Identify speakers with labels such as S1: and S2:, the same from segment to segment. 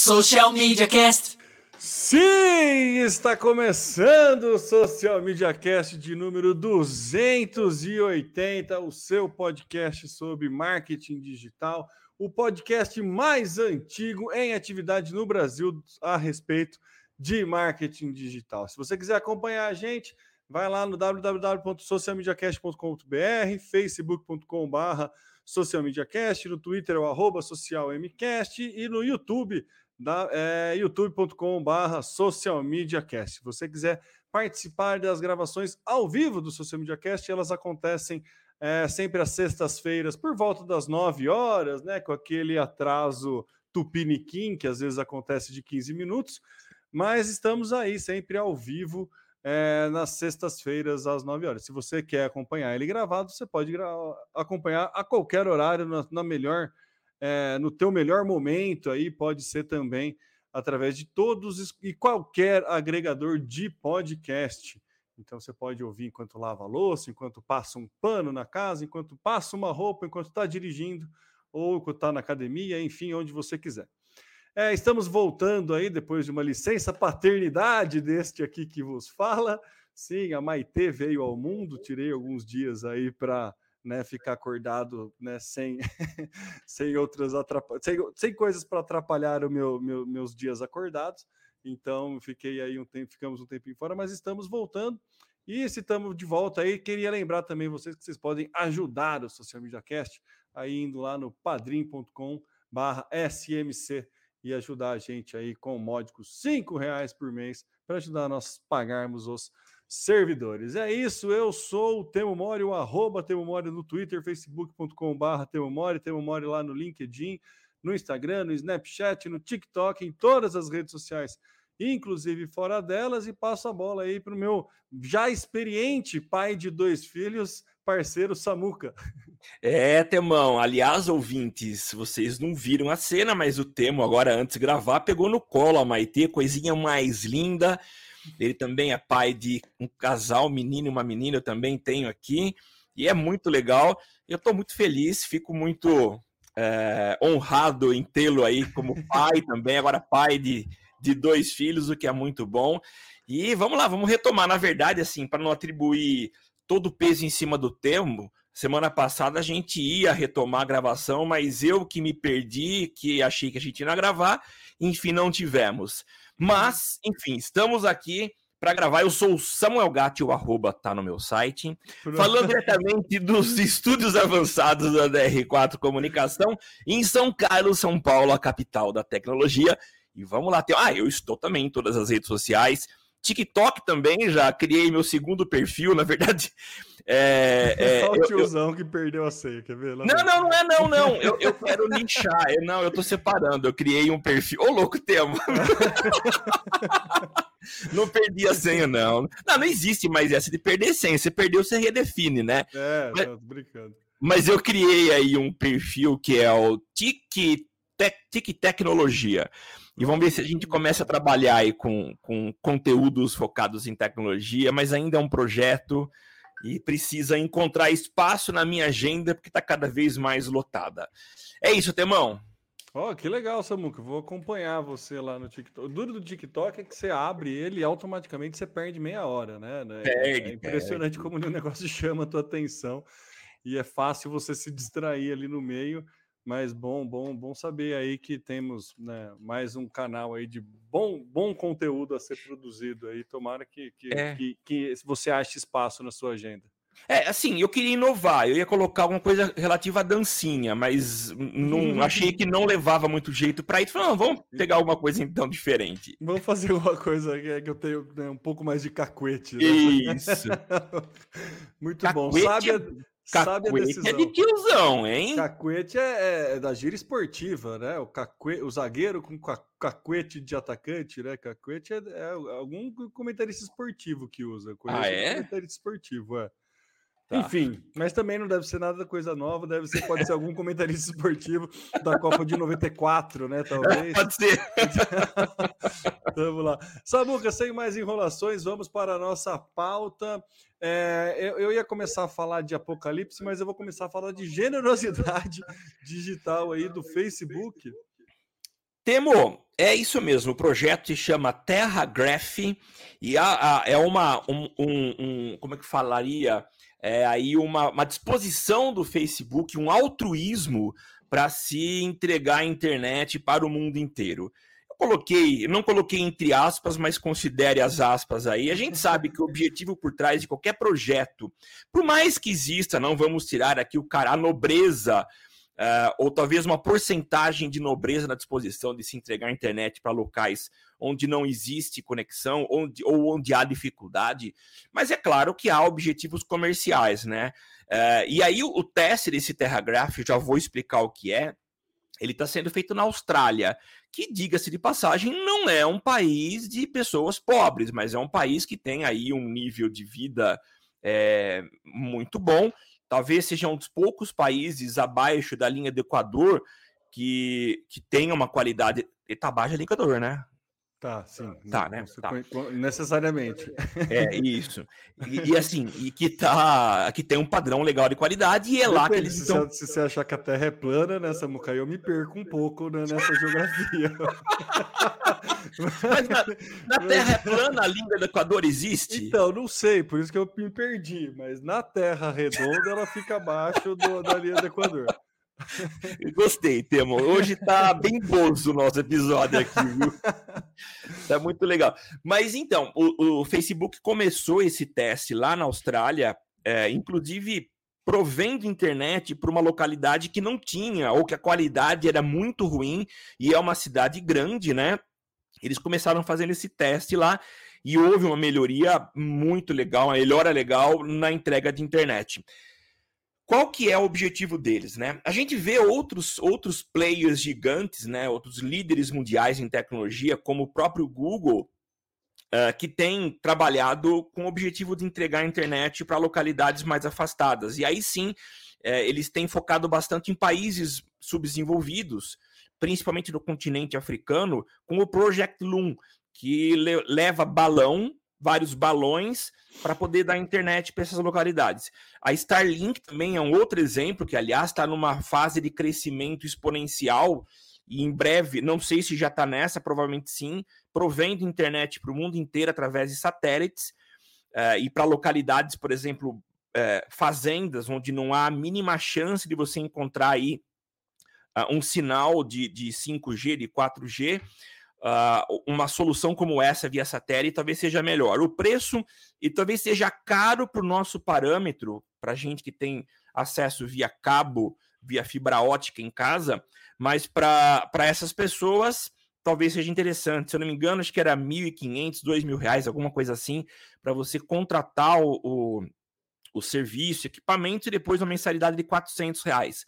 S1: Social Media Cast.
S2: Sim, está começando o Social Media Cast de número 280, o seu podcast sobre marketing digital, o podcast mais antigo em atividade no Brasil a respeito de marketing digital. Se você quiser acompanhar a gente, vai lá no www.socialmediacast.com.br, facebook.com.br socialmediacast, no Twitter é o arroba socialmcast e no YouTube é, youtube.com/barra socialmediacast. Se você quiser participar das gravações ao vivo do Social Media Cast, elas acontecem é, sempre às sextas-feiras, por volta das 9 horas, né? Com aquele atraso tupiniquim, que às vezes acontece de 15 minutos, mas estamos aí sempre ao vivo. É, nas sextas-feiras às 9 horas. Se você quer acompanhar ele gravado, você pode acompanhar a qualquer horário, na, na melhor é, no teu melhor momento aí, pode ser também através de todos e qualquer agregador de podcast. Então você pode ouvir enquanto lava a louça, enquanto passa um pano na casa, enquanto passa uma roupa, enquanto está dirigindo, ou enquanto está na academia, enfim, onde você quiser. É, estamos voltando aí depois de uma licença paternidade deste aqui que vos fala. Sim, a Maitê veio ao mundo, tirei alguns dias aí para né, ficar acordado né, sem, sem outras sem, sem coisas para atrapalhar o meu, meu, meus dias acordados. Então fiquei aí um tempo, ficamos um tempinho fora, mas estamos voltando. E se estamos de volta aí, queria lembrar também vocês que vocês podem ajudar o Social Media Cast aí indo lá no padrim.com barra SMC e ajudar a gente aí com módicos cinco reais por mês para ajudar nós pagarmos os servidores. É isso, eu sou o Temo Mori, o arroba Temo Mori no Twitter, facebook.com.br Temo Mori, Temo Mori lá no LinkedIn, no Instagram, no Snapchat, no TikTok, em todas as redes sociais, inclusive fora delas, e passo a bola aí para o meu já experiente pai de dois filhos, parceiro Samuca.
S3: É, Temão. Aliás, ouvintes, vocês não viram a cena, mas o Temo, agora antes de gravar, pegou no colo a Maitê, coisinha mais linda. Ele também é pai de um casal, um menino e uma menina, eu também tenho aqui. E é muito legal. Eu estou muito feliz, fico muito é, honrado em tê-lo aí como pai também, agora pai de, de dois filhos, o que é muito bom. E vamos lá, vamos retomar. Na verdade, assim, para não atribuir todo o peso em cima do termo, semana passada a gente ia retomar a gravação, mas eu que me perdi, que achei que a gente ia gravar, enfim, não tivemos. Mas, enfim, estamos aqui para gravar. Eu sou o Samuel Gatti, o arroba tá no meu site, falando diretamente dos estúdios avançados da DR4 Comunicação em São Carlos, São Paulo, a capital da tecnologia. E vamos lá, ter... ah, eu estou também em todas as redes sociais. TikTok também, já criei meu segundo perfil, na verdade.
S2: É, é, Só o tiozão eu, que perdeu a senha, quer ver?
S3: Lá não, não, não é não, não. Eu, eu quero nichar. Eu, não, eu tô separando. Eu criei um perfil. Ô, louco, tema. não perdi a senha, não. Não, não existe mais essa de perder senha. Você perdeu, você redefine, né?
S2: É, mas, brincando.
S3: Mas eu criei aí um perfil que é o Tic, Tic Tecnologia. E vamos ver se a gente começa a trabalhar aí com, com conteúdos focados em tecnologia, mas ainda é um projeto e precisa encontrar espaço na minha agenda porque está cada vez mais lotada. É isso, Temão.
S2: Ó, oh, que legal, Samuca. Vou acompanhar você lá no TikTok. O duro do TikTok é que você abre ele e automaticamente você perde meia hora, né? É, perde, é impressionante perde. como o negócio chama a tua atenção e é fácil você se distrair ali no meio. Mas bom, bom, bom saber aí que temos né, mais um canal aí de bom, bom conteúdo a ser produzido aí. Tomara que, que, é. que, que você ache espaço na sua agenda.
S3: É, assim, eu queria inovar, eu ia colocar alguma coisa relativa à dancinha, mas não achei que não levava muito jeito para isso. Falei, não, vamos pegar alguma coisa então diferente.
S2: Vamos fazer uma coisa que, é eu tenho né, um pouco mais de cacuete.
S3: Né? Isso.
S2: muito cacuete bom. Sabe,
S3: é Cacuete é de tiozão, hein?
S2: Cacuete é, é, é, da gira esportiva, né? O, cacuete, o zagueiro com cacuete de atacante, né? Cacuete é, é algum comentarista esportivo que usa.
S3: Ah, é?
S2: Comentarista esportivo, é. Tá. Enfim, mas também não deve ser nada coisa nova, deve ser, pode ser algum comentarista esportivo da Copa de 94, né? Talvez.
S3: Pode ser.
S2: vamos lá. Samuca, sem mais enrolações, vamos para a nossa pauta. É, eu, eu, ia começar a falar de apocalipse, mas eu vou começar a falar de generosidade digital aí do Facebook.
S3: Temo, é isso mesmo. O projeto se chama Terra Graph e a, a, é uma um, um, um, como é que falaria é aí uma, uma disposição do Facebook, um altruísmo para se entregar a internet para o mundo inteiro. Eu coloquei, não coloquei entre aspas, mas considere as aspas aí. A gente sabe que o objetivo por trás de qualquer projeto, por mais que exista, não vamos tirar aqui o cara, a nobreza uh, ou talvez uma porcentagem de nobreza na disposição de se entregar a internet para locais onde não existe conexão onde, ou onde há dificuldade, mas é claro que há objetivos comerciais, né? Uh, e aí o, o teste desse TerraGraph, já vou explicar o que é, ele está sendo feito na Austrália, que, diga-se de passagem, não é um país de pessoas pobres, mas é um país que tem aí um nível de vida é, muito bom talvez seja um dos poucos países abaixo da linha do Equador que, que tenha uma qualidade. Ele tá abaixo da linha do Equador, né?
S2: Tá, sim.
S3: Tá, né? Tá.
S2: Necessariamente.
S3: É, isso. E, e, assim, e que tá. Que tem um padrão legal de qualidade, e é Depende, lá que eles
S2: se
S3: estão.
S2: Se você achar que a Terra é plana, né, Samuca, eu me perco um pouco né, nessa geografia.
S3: Mas na, na, Terra é plana, a língua do Equador existe?
S2: Então, não sei, por isso que eu me perdi. Mas na Terra redonda, ela fica abaixo do, da linha do Equador.
S3: Gostei, Temo. Hoje tá bem bozo o nosso episódio aqui, viu? tá muito legal. Mas então, o, o Facebook começou esse teste lá na Austrália, é, inclusive provendo internet para uma localidade que não tinha, ou que a qualidade era muito ruim, e é uma cidade grande, né? Eles começaram fazendo esse teste lá e houve uma melhoria muito legal, uma melhora legal na entrega de internet. Qual que é o objetivo deles, né? A gente vê outros, outros players gigantes, né? Outros líderes mundiais em tecnologia, como o próprio Google, uh, que tem trabalhado com o objetivo de entregar a internet para localidades mais afastadas. E aí sim, uh, eles têm focado bastante em países subdesenvolvidos, principalmente no continente africano, com o Project Loom, que le leva balão vários balões para poder dar internet para essas localidades. A Starlink também é um outro exemplo, que aliás está numa fase de crescimento exponencial e em breve, não sei se já está nessa, provavelmente sim, provendo internet para o mundo inteiro através de satélites uh, e para localidades, por exemplo, uh, fazendas, onde não há a mínima chance de você encontrar aí uh, um sinal de, de 5G, de 4G uh, uma solução como essa via satélite talvez seja melhor. O preço e talvez seja caro para o nosso parâmetro, para a gente que tem acesso via cabo, via fibra ótica em casa, mas para essas pessoas talvez seja interessante. Se eu não me engano, acho que era R$ 1.500, R$ reais, alguma coisa assim, para você contratar o, o, o, serviço, equipamento e depois uma mensalidade de R$ reais.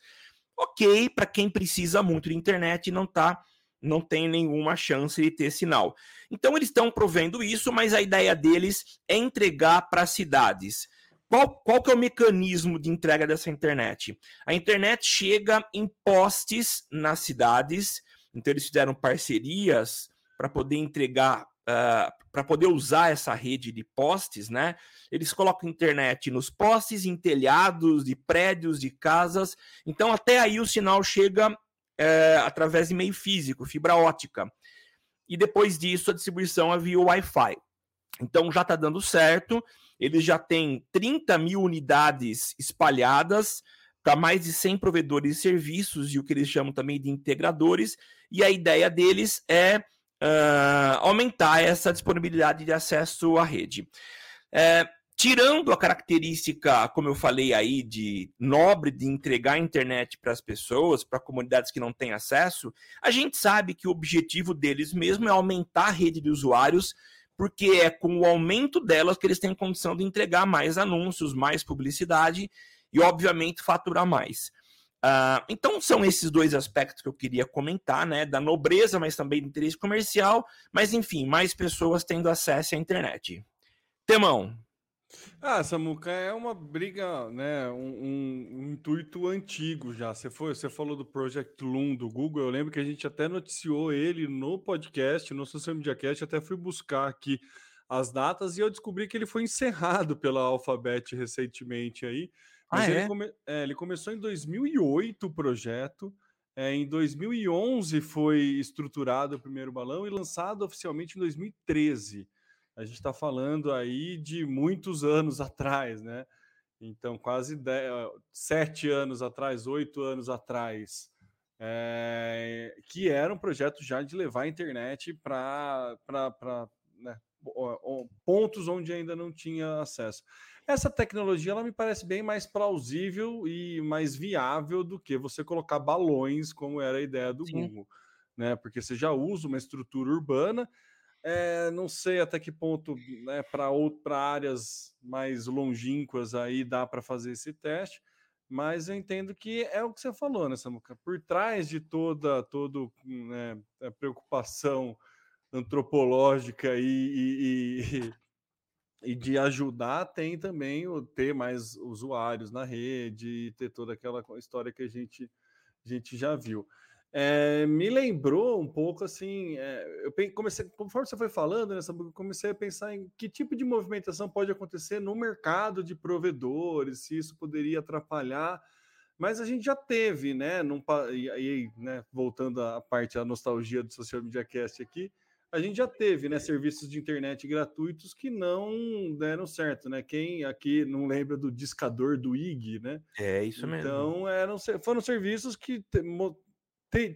S3: Ok, para quem precisa muito de internet e não está não tem nenhuma chance de ter sinal. Então eles estão provendo isso, mas a ideia deles é entregar para cidades. Qual, qual que é o mecanismo de entrega dessa internet? A internet chega em postes nas cidades, então eles fizeram parcerias para poder entregar, uh, para poder usar essa rede de postes, né? Eles colocam internet nos postes, em telhados de prédios, de casas. Então até aí o sinal chega é, através de meio físico, fibra ótica. E depois disso, a distribuição é via Wi-Fi. Então já está dando certo. Eles já têm 30 mil unidades espalhadas para mais de 100 provedores de serviços e o que eles chamam também de integradores. E a ideia deles é uh, aumentar essa disponibilidade de acesso à rede. É, tirando a característica, como eu falei aí, de nobre de entregar a internet para as pessoas, para comunidades que não têm acesso, a gente sabe que o objetivo deles mesmo é aumentar a rede de usuários, porque é com o aumento delas que eles têm condição de entregar mais anúncios, mais publicidade e, obviamente, faturar mais. Uh, então são esses dois aspectos que eu queria comentar, né? Da nobreza, mas também do interesse comercial, mas enfim, mais pessoas tendo acesso à internet. Temão,
S2: ah, Samuca, é uma briga, né? Um, um, um, intuito antigo já. Você foi, você falou do Project Loom do Google. Eu lembro que a gente até noticiou ele no podcast, no Social Media Cast. Até fui buscar aqui as datas e eu descobri que ele foi encerrado pela Alphabet recentemente aí. Mas ah, ele, é? Come, é, ele começou em 2008 o projeto. É, em 2011 foi estruturado o primeiro balão e lançado oficialmente em 2013. A gente está falando aí de muitos anos atrás, né? Então, quase dez, sete anos atrás, oito anos atrás, é, que era um projeto já de levar a internet para né, pontos onde ainda não tinha acesso. Essa tecnologia ela me parece bem mais plausível e mais viável do que você colocar balões, como era a ideia do Sim. Google, né? Porque você já usa uma estrutura urbana. É, não sei até que ponto, né, para áreas mais longínquas aí dá para fazer esse teste, mas eu entendo que é o que você falou, né, Samuca? Por trás de toda todo, né, a preocupação antropológica e, e, e de ajudar tem também o ter mais usuários na rede, ter toda aquela história que a gente, a gente já viu. É, me lembrou um pouco assim, é, eu comecei, conforme você foi falando, nessa, eu comecei a pensar em que tipo de movimentação pode acontecer no mercado de provedores, se isso poderia atrapalhar, mas a gente já teve, né? Num, e aí, né, voltando à parte da nostalgia do Social Media Cast aqui, a gente já teve né, serviços de internet gratuitos que não deram certo, né? Quem aqui não lembra do discador do IG, né?
S3: É isso mesmo.
S2: Então eram, foram serviços que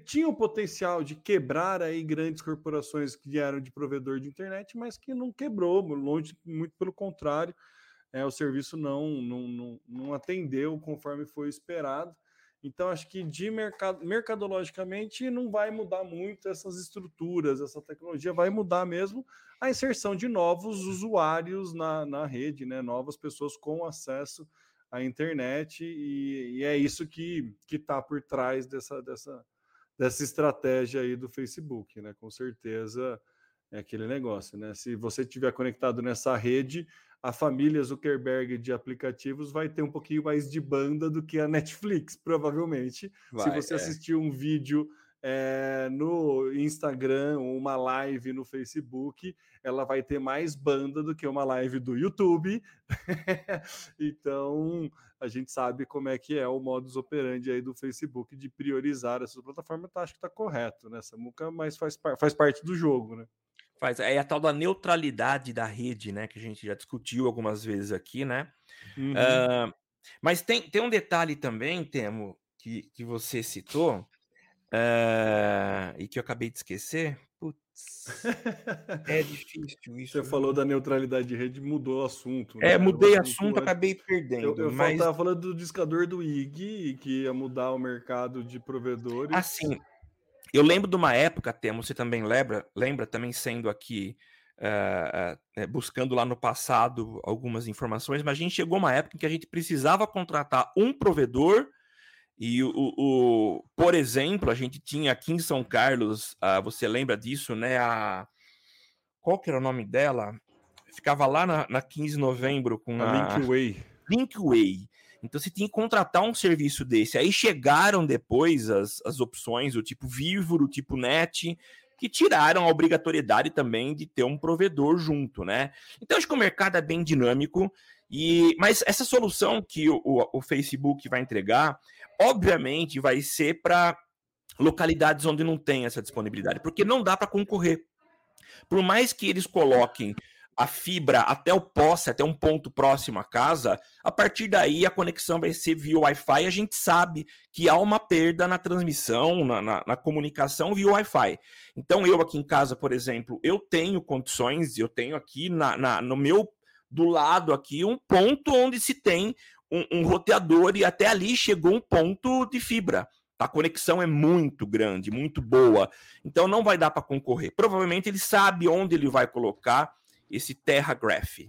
S2: tinham potencial de quebrar aí grandes corporações que eram de provedor de internet, mas que não quebrou, longe, muito pelo contrário, é, o serviço não, não, não, não atendeu conforme foi esperado. Então, acho que de mercado, mercadologicamente não vai mudar muito essas estruturas, essa tecnologia vai mudar mesmo a inserção de novos usuários na, na rede, né? novas pessoas com acesso à internet, e, e é isso que está por trás dessa, dessa, dessa estratégia aí do Facebook, né? Com certeza é aquele negócio, né? Se você estiver conectado nessa rede, a família Zuckerberg de aplicativos vai ter um pouquinho mais de banda do que a Netflix, provavelmente. Vai, Se você é. assistir um vídeo é, no Instagram, uma live no Facebook, ela vai ter mais banda do que uma live do YouTube. então, a gente sabe como é que é o modus operandi aí do Facebook de priorizar essa plataforma. Tá, acho que está correto, né, Samuca? Mas faz, faz parte do jogo, né?
S3: Faz, é a tal da neutralidade da rede, né? Que a gente já discutiu algumas vezes aqui, né? Uhum. Uh, mas tem, tem um detalhe também, Temo, que, que você citou, uh, e que eu acabei de esquecer. Putz,
S2: é difícil isso. Você né? falou da neutralidade de rede, mudou o assunto.
S3: Né? É, mudei o assunto, assunto acabei perdendo.
S2: Eu, eu mas... tava falando do discador do IG, que ia mudar o mercado de provedores.
S3: Assim, eu lembro de uma época, Temo, você também lembra, lembra também sendo aqui, uh, uh, buscando lá no passado algumas informações, mas a gente chegou uma época em que a gente precisava contratar um provedor e o, o, por exemplo, a gente tinha aqui em São Carlos, uh, você lembra disso, né? A, qual que era o nome dela? Ficava lá na, na 15 de novembro com a,
S2: a Linkway.
S3: Linkway. Então você tinha que contratar um serviço desse. Aí chegaram depois as, as opções, o tipo Vivo, o tipo Net, que tiraram a obrigatoriedade também de ter um provedor junto, né? Então acho que o mercado é bem dinâmico. E, mas essa solução que o, o Facebook vai entregar, obviamente, vai ser para localidades onde não tem essa disponibilidade, porque não dá para concorrer. Por mais que eles coloquem a fibra até o poste, até um ponto próximo à casa, a partir daí a conexão vai ser via Wi-Fi. A gente sabe que há uma perda na transmissão, na, na, na, comunicação via Wi-Fi. Então, eu aqui em casa, por exemplo, eu tenho condições, eu tenho aqui na, na no meu do lado aqui um ponto onde se tem um, um roteador e até ali chegou um ponto de fibra. A conexão é muito grande, muito boa. Então não vai dar para concorrer. Provavelmente ele sabe onde ele vai colocar esse Terra Graph?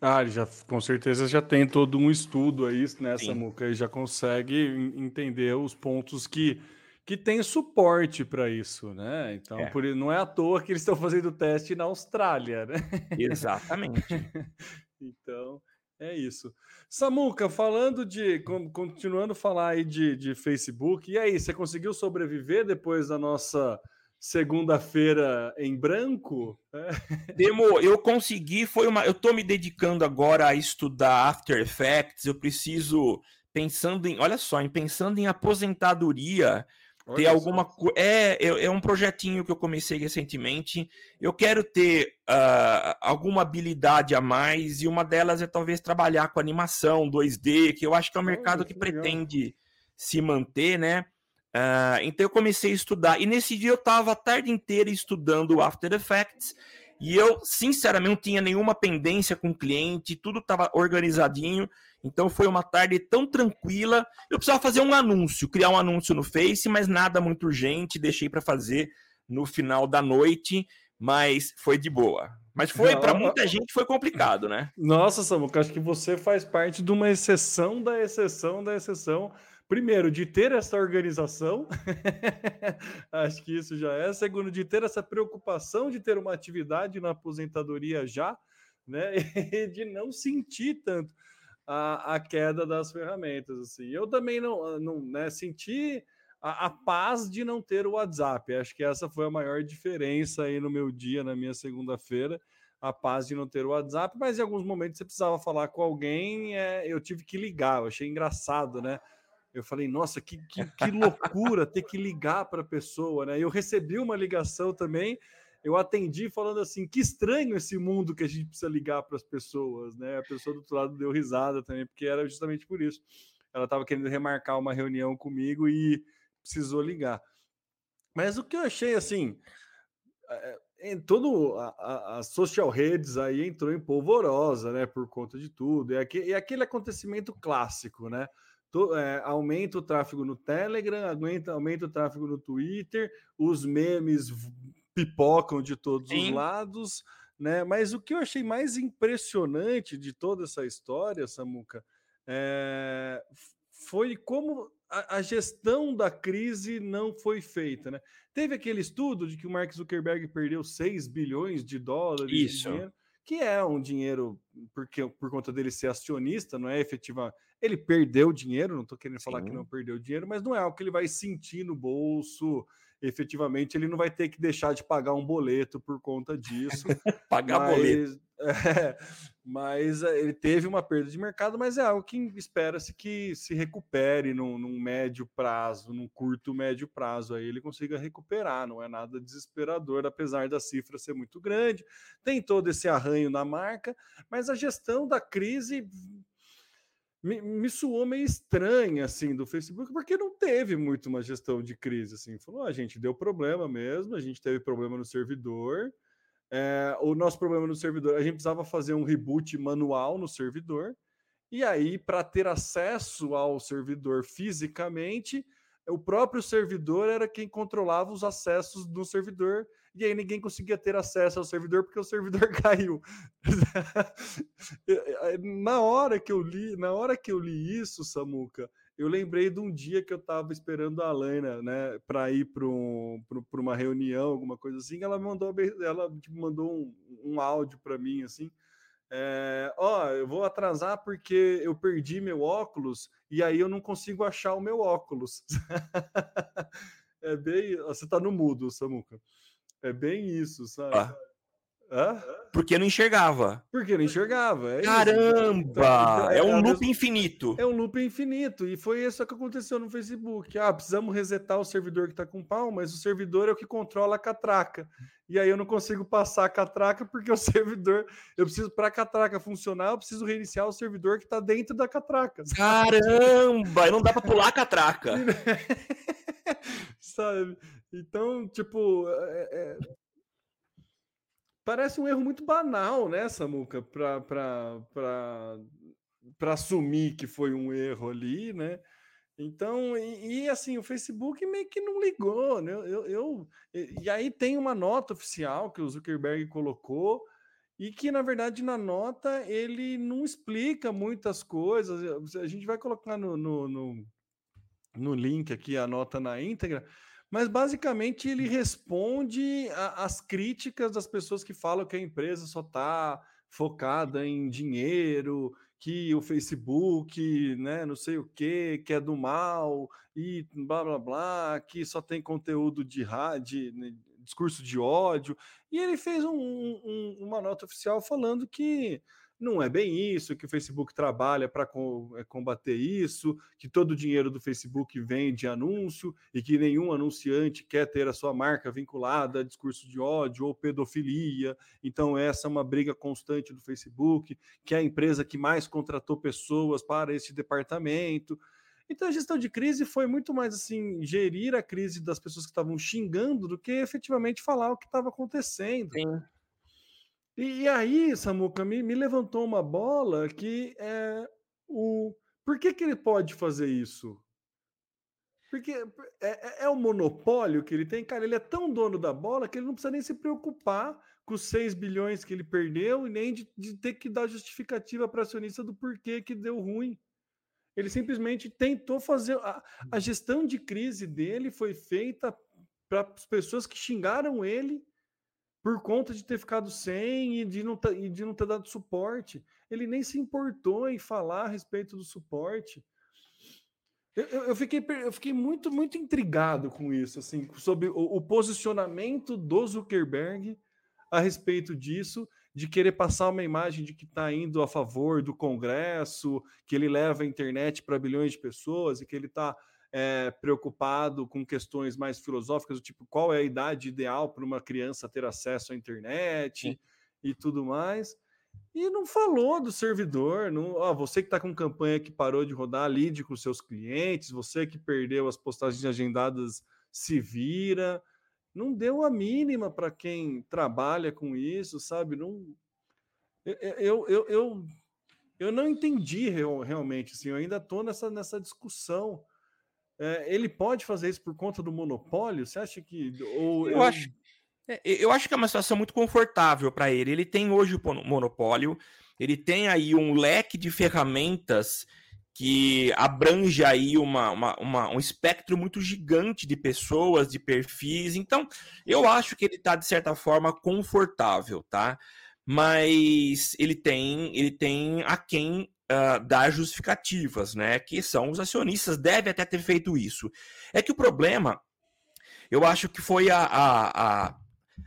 S2: Ah, já, com certeza já tem todo um estudo aí nessa né, Muca e já consegue entender os pontos que, que tem suporte para isso, né? Então, é. por, não é à toa que eles estão fazendo o teste na Austrália, né?
S3: Exatamente.
S2: então, é isso. Samuca, falando de. Continuando a falar aí de, de Facebook, e aí, você conseguiu sobreviver depois da nossa segunda-feira em branco.
S3: Demo, eu consegui, foi uma. Eu estou me dedicando agora a estudar After Effects. Eu preciso, pensando em, olha só, em pensando em aposentadoria. Olha ter alguma coisa. É, é um projetinho que eu comecei recentemente. Eu quero ter uh, alguma habilidade a mais, e uma delas é talvez trabalhar com animação 2D, que eu acho que é um mercado que, que pretende se manter, né? Uh, então eu comecei a estudar. E nesse dia eu estava a tarde inteira estudando After Effects. E eu, sinceramente, não tinha nenhuma pendência com o cliente, tudo estava organizadinho. Então foi uma tarde tão tranquila. Eu precisava fazer um anúncio, criar um anúncio no Face, mas nada muito urgente. Deixei para fazer no final da noite, mas foi de boa. Mas foi, para muita gente, foi complicado, né?
S2: Nossa, Samuca, acho que você faz parte de uma exceção da exceção da exceção. Primeiro, de ter essa organização, acho que isso já é. Segundo, de ter essa preocupação de ter uma atividade na aposentadoria já, né? E de não sentir tanto a, a queda das ferramentas. Assim. Eu também não, não né, senti a, a, paz de não ter o WhatsApp. Acho que essa foi a maior diferença aí no meu dia, na minha segunda-feira. A paz de não ter o WhatsApp, mas em alguns momentos você precisava falar com alguém, é, eu tive que ligar, eu achei engraçado, né? Eu falei, nossa, que, que, que loucura ter que ligar para a pessoa, né? Eu recebi uma ligação também eu atendi falando assim: que estranho esse mundo que a gente precisa ligar para as pessoas, né? A pessoa do outro lado deu risada também, porque era justamente por isso. Ela estava querendo remarcar uma reunião comigo e precisou ligar. Mas o que eu achei assim, é, em todo a, a, social redes aí entrou em polvorosa, né? Por conta de tudo. Aquele, e aquele acontecimento clássico, né? É, aumenta o tráfego no Telegram, aumenta, aumenta o tráfego no Twitter, os memes pipocam de todos Sim. os lados, né? Mas o que eu achei mais impressionante de toda essa história, Samuca, é... foi como a, a, gestão da crise não foi feita, né? Teve aquele estudo de que o Mark Zuckerberg perdeu 6 bilhões de dólares
S3: Isso.
S2: de dinheiro, que é um dinheiro porque por conta dele ser acionista, não é efetiva. Ele perdeu dinheiro, não estou querendo Sim. falar que não perdeu dinheiro, mas não é algo que ele vai sentir no bolso efetivamente ele não vai ter que deixar de pagar um boleto por conta disso.
S3: pagar mas, boleto.
S2: É, mas eh, ele teve uma perda de mercado, mas é algo que espera-se que se recupere num, num, médio prazo, num curto médio prazo, aí ele consiga recuperar, não é nada desesperador, apesar da cifra ser muito grande, tem todo esse arranho na marca, mas a gestão da crise me, me soou meio estranha, assim, do Facebook, porque não teve muito uma gestão de crise, assim. Falou, a ah, gente deu problema mesmo, a gente teve problema no servidor, é, o nosso problema no servidor, a gente precisava fazer um reboot manual no servidor, e aí, para ter acesso ao servidor fisicamente, o próprio servidor era quem controlava os acessos do servidor e aí ninguém conseguia ter acesso ao servidor porque o servidor caiu. na hora que eu li, na hora que eu li isso, Samuca, eu lembrei de um dia que eu estava esperando a Alaina, né, para ir para um, uma reunião, alguma coisa assim. Ela mandou, ela tipo, mandou um, um áudio para mim assim. É, ó, eu vou atrasar porque eu perdi meu óculos e aí eu não consigo achar o meu óculos. é bem. Você está no mudo, Samuca. É bem isso, sabe? Ah.
S3: Hã? Porque não enxergava.
S2: Porque não enxergava.
S3: É Caramba! Então, é, é, um loop infinito.
S2: É um loop infinito. E foi isso que aconteceu no Facebook. Ah, precisamos resetar o servidor que está com pau, mas o servidor é o que controla a catraca. E aí eu não consigo passar a catraca porque o servidor. Eu preciso, para a catraca funcionar, eu preciso reiniciar o servidor que está dentro da catraca.
S3: Caramba! não dá para pular a catraca.
S2: sabe? Então, tipo, é, é... parece um erro muito banal, né, Samuca, para assumir que foi um erro ali, né? Então, e, e, assim, o Facebook meio que não ligou, né? Eu, eu, e aí tem uma nota oficial que o Zuckerberg colocou, e que, na verdade, na nota ele não explica muitas coisas. A gente vai colocar no, no, no, no link aqui a nota na íntegra, mas basicamente ele responde às críticas das pessoas que falam que a empresa só está focada em dinheiro, que o Facebook, né, não sei o que, que é do mal e blá blá blá, que só tem conteúdo de rádio, né, discurso de ódio. E ele fez um, um, uma nota oficial falando que não é bem isso, que o Facebook trabalha para é, combater isso, que todo o dinheiro do Facebook vem de anúncio e que nenhum anunciante quer ter a sua marca vinculada a discurso de ódio ou pedofilia. Então, essa é uma briga constante do Facebook, que é a empresa que mais contratou pessoas para esse departamento. Então, a gestão de crise foi muito mais assim, gerir a crise das pessoas que estavam xingando do que efetivamente falar o que estava acontecendo. Sim. E, e aí, Samuca, me, me levantou uma bola que é o. Por que, que ele pode fazer isso? Porque é, é, é o monopólio que ele tem, cara. Ele é tão dono da bola que ele não precisa nem se preocupar com os 6 bilhões que ele perdeu e nem de, de ter que dar justificativa para acionista do porquê que deu ruim. Ele simplesmente tentou fazer. A, a gestão de crise dele foi feita para as pessoas que xingaram ele por conta de ter ficado sem e de não, e de não ter dado suporte. Ele nem se importou em falar a respeito do suporte. Eu, eu, fiquei, eu fiquei muito, muito intrigado com isso, assim, sobre o, o, posicionamento do Zuckerberg a respeito disso, de querer passar uma imagem de que está indo a favor do Congresso, que ele leva a internet para bilhões de pessoas e que ele está é, preocupado com questões mais filosóficas, do tipo qual é a idade ideal para uma criança ter acesso à internet Sim. e tudo mais. E não falou do servidor. Não, ó, você que está com campanha que parou de rodar, lide com seus clientes. Você que perdeu as postagens agendadas, se vira. Não deu a mínima para quem trabalha com isso, sabe? Não, eu, eu, eu, eu, não entendi realmente. Assim, eu ainda estou nessa, nessa discussão é, ele pode fazer isso por conta do monopólio? Você acha que. Ou
S3: eu, acho, é, eu acho que é uma situação muito confortável para ele. Ele tem hoje o monopólio, ele tem aí um leque de ferramentas que abrange aí uma, uma, uma, um espectro muito gigante de pessoas, de perfis. Então, eu acho que ele está, de certa forma, confortável, tá? Mas ele tem, ele tem a quem uh, dar justificativas, né? Que são os acionistas, devem até ter feito isso. É que o problema, eu acho que foi a, a, a,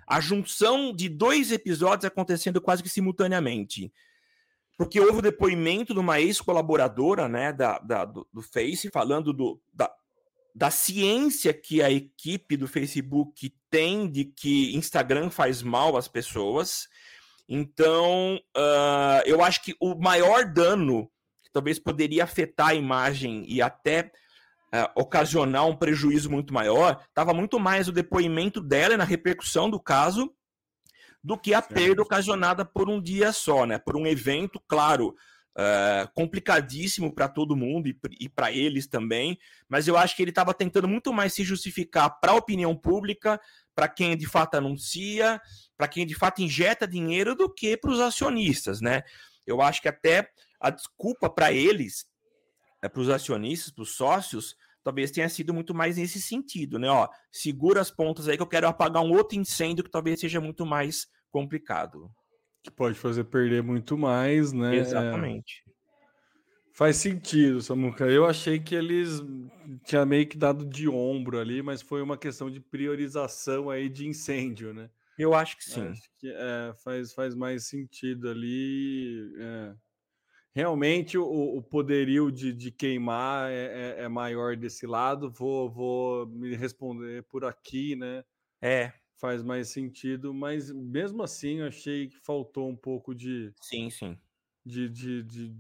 S3: a junção de dois episódios acontecendo quase que simultaneamente. Porque houve o depoimento de uma ex-colaboradora né, da, da do, do, Face falando do, da, da ciência que a equipe do Facebook tem de que Instagram faz mal às pessoas então, uh, eu acho que o maior dano que talvez poderia afetar a imagem e até uh, ocasionar um prejuízo muito maior, estava muito mais o depoimento dela e na repercussão do caso do que a perda ocasionada por um dia só, né? Por um evento, claro, uh, complicadíssimo para todo mundo e, e para eles também, mas eu acho que ele estava tentando muito mais se justificar para a opinião pública, para quem de fato anuncia, para quem de fato injeta dinheiro, do que para os acionistas, né? Eu acho que até a desculpa para eles, é, para os acionistas, para os sócios, talvez tenha sido muito mais nesse sentido, né? Ó, segura as pontas aí que eu quero apagar um outro incêndio que talvez seja muito mais complicado.
S2: Que pode fazer perder muito mais, né?
S3: Exatamente.
S2: Faz sentido, Samuca. Eu achei que eles tinham meio que dado de ombro ali, mas foi uma questão de priorização aí de incêndio, né?
S3: Eu acho que sim.
S2: Acho que é, faz, faz mais sentido ali. É. Realmente o, o poderio de, de queimar é, é, é, maior desse lado. Vou, vou me responder por aqui, né?
S3: É.
S2: Faz mais sentido, mas mesmo assim eu achei que faltou um pouco de.
S3: Sim, sim.
S2: de, de, de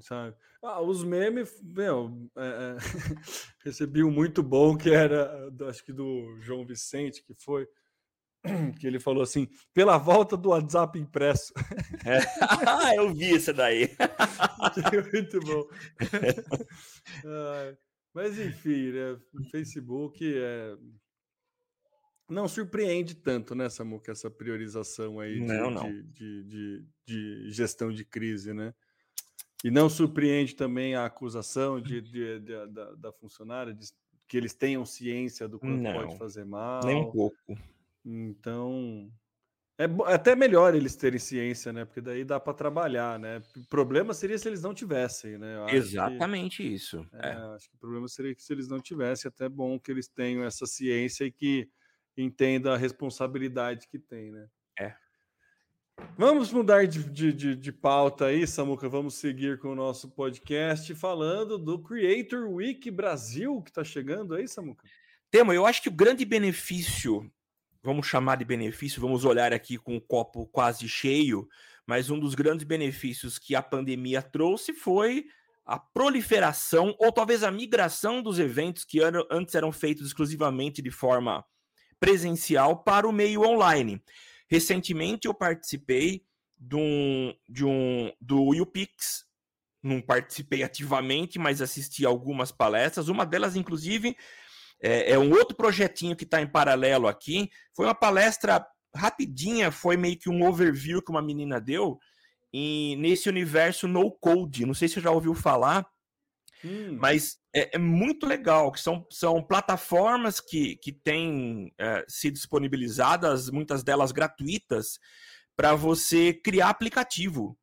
S2: sabe? Ah, os memes, meu, é, é, recebi um muito bom que era, acho que do João Vicente, que foi, que ele falou assim, pela volta do WhatsApp impresso.
S3: É. Ah, eu vi isso daí.
S2: muito bom. mas enfim, né, Facebook é... não surpreende tanto, né, Samuca, essa priorização aí de, não, não. De, de, de, gestão de crise, né? E não surpreende também a acusação de, da, da, funcionária de que eles tenham ciência do quanto não, pode fazer mal.
S3: Nem um pouco.
S2: Então, é, é até melhor eles terem ciência, né? Porque daí dá para trabalhar, né? O problema seria se eles não tivessem, né?
S3: Exatamente que, isso.
S2: É, é. Acho que o problema seria que se eles não tivessem, até bom que eles tenham essa ciência e que entendam a responsabilidade que tem, né?
S3: É.
S2: Vamos mudar de, de, de, de, pauta aí, Samuca. Vamos seguir com o nosso podcast falando do Creator Week Brasil que está chegando aí, Samuca.
S3: Temo, eu acho que o grande benefício, vamos chamar de benefício, vamos olhar aqui com o copo quase cheio, mas um dos grandes benefícios que a pandemia trouxe foi a proliferação ou talvez a migração dos eventos que antes eram feitos exclusivamente de forma presencial para o meio online. Recentemente eu participei de um, de um, do UPix, não participei ativamente, mas assisti algumas palestras. Uma delas, inclusive, é, é um outro projetinho que está em paralelo aqui. Foi uma palestra rapidinha, foi meio que um overview que uma menina deu em, nesse universo no code. Não sei se você já ouviu falar, hum. mas é, é, muito legal, que são, são plataformas que, que têm é, se disponibilizadas, muitas delas gratuitas, para você criar aplicativo.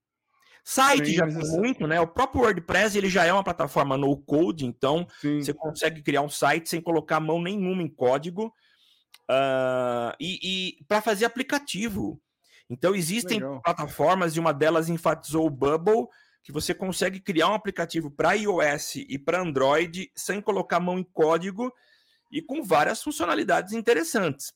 S3: Site Sim, já tem assim muito, né? O próprio WordPress ele já é uma plataforma no code, então Sim. você consegue criar um site sem colocar mão nenhuma em código. Uh, e, e para fazer aplicativo. Então existem Legal. plataformas e uma delas enfatizou o Bubble, que você consegue criar um aplicativo para iOS e para Android sem colocar mão em código e com várias funcionalidades interessantes.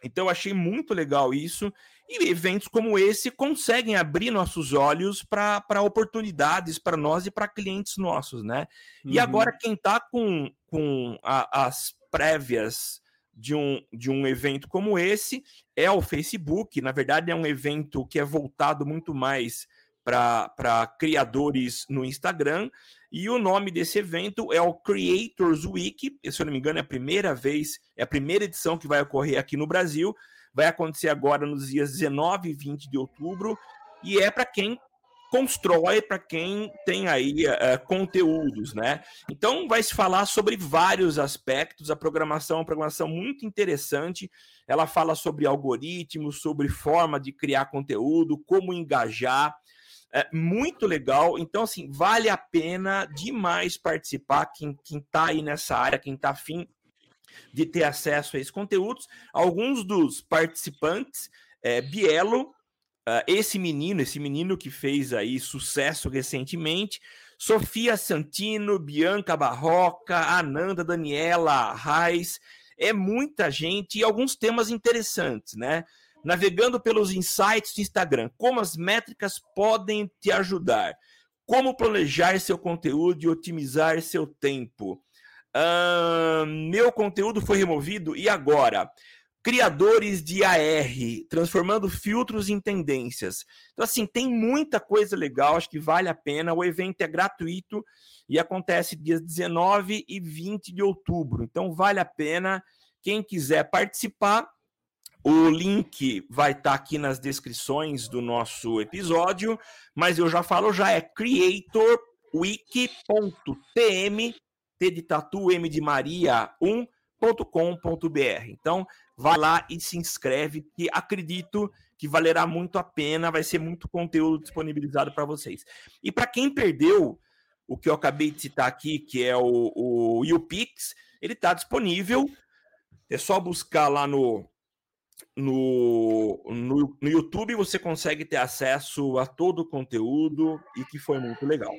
S3: Então eu achei muito legal isso. E eventos como esse conseguem abrir nossos olhos para oportunidades para nós e para clientes nossos, né? Uhum. E agora, quem está com, com a, as prévias de um, de um evento como esse é o Facebook. Na verdade, é um evento que é voltado muito mais para criadores no Instagram. E o nome desse evento é o Creators Week. Se eu não me engano, é a primeira vez, é a primeira edição que vai ocorrer aqui no Brasil. Vai acontecer agora nos dias 19 e 20 de outubro. E é para quem constrói para quem tem aí uh, conteúdos, né? Então vai se falar sobre vários aspectos. A programação é uma programação muito interessante. Ela fala sobre algoritmos, sobre forma de criar conteúdo, como engajar. É muito legal. Então, assim, vale a pena demais participar. Quem, quem tá aí nessa área, quem tá afim de ter acesso a esses conteúdos. Alguns dos participantes, é, Bielo, Uh, esse menino, esse menino que fez aí sucesso recentemente, Sofia Santino, Bianca Barroca, Ananda Daniela Reis, é muita gente e alguns temas interessantes, né? Navegando pelos insights do Instagram, como as métricas podem te ajudar, como planejar seu conteúdo e otimizar seu tempo. Meu conteúdo foi removido e agora? criadores de AR, transformando filtros em tendências. Então, assim, tem muita coisa legal, acho que vale a pena. O evento é gratuito e acontece dias 19 e 20 de outubro. Então, vale a pena. Quem quiser participar, o link vai estar tá aqui nas descrições do nosso episódio, mas eu já falo, já é creatorwiki.tm, T de tatu, M de Maria 1.com.br. Então, Vai lá e se inscreve, que acredito que valerá muito a pena, vai ser muito conteúdo disponibilizado para vocês. E para quem perdeu o que eu acabei de citar aqui, que é o, o UPix, ele está disponível. É só buscar lá no, no, no, no YouTube, você consegue ter acesso a todo o conteúdo e que foi muito legal.